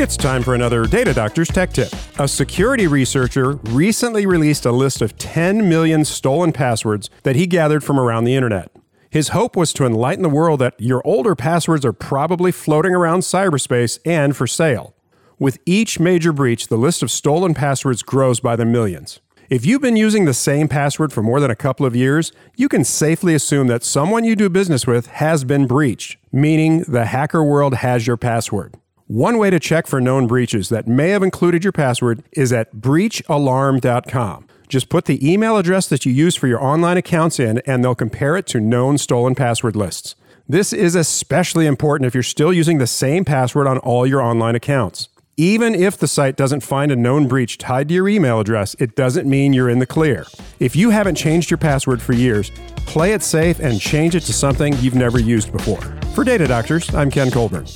It's time for another Data Doctor's Tech Tip. A security researcher recently released a list of 10 million stolen passwords that he gathered from around the internet. His hope was to enlighten the world that your older passwords are probably floating around cyberspace and for sale. With each major breach, the list of stolen passwords grows by the millions. If you've been using the same password for more than a couple of years, you can safely assume that someone you do business with has been breached, meaning the hacker world has your password. One way to check for known breaches that may have included your password is at breachalarm.com. Just put the email address that you use for your online accounts in, and they'll compare it to known stolen password lists. This is especially important if you're still using the same password on all your online accounts. Even if the site doesn't find a known breach tied to your email address, it doesn't mean you're in the clear. If you haven't changed your password for years, play it safe and change it to something you've never used before. For Data Doctors, I'm Ken Colburn.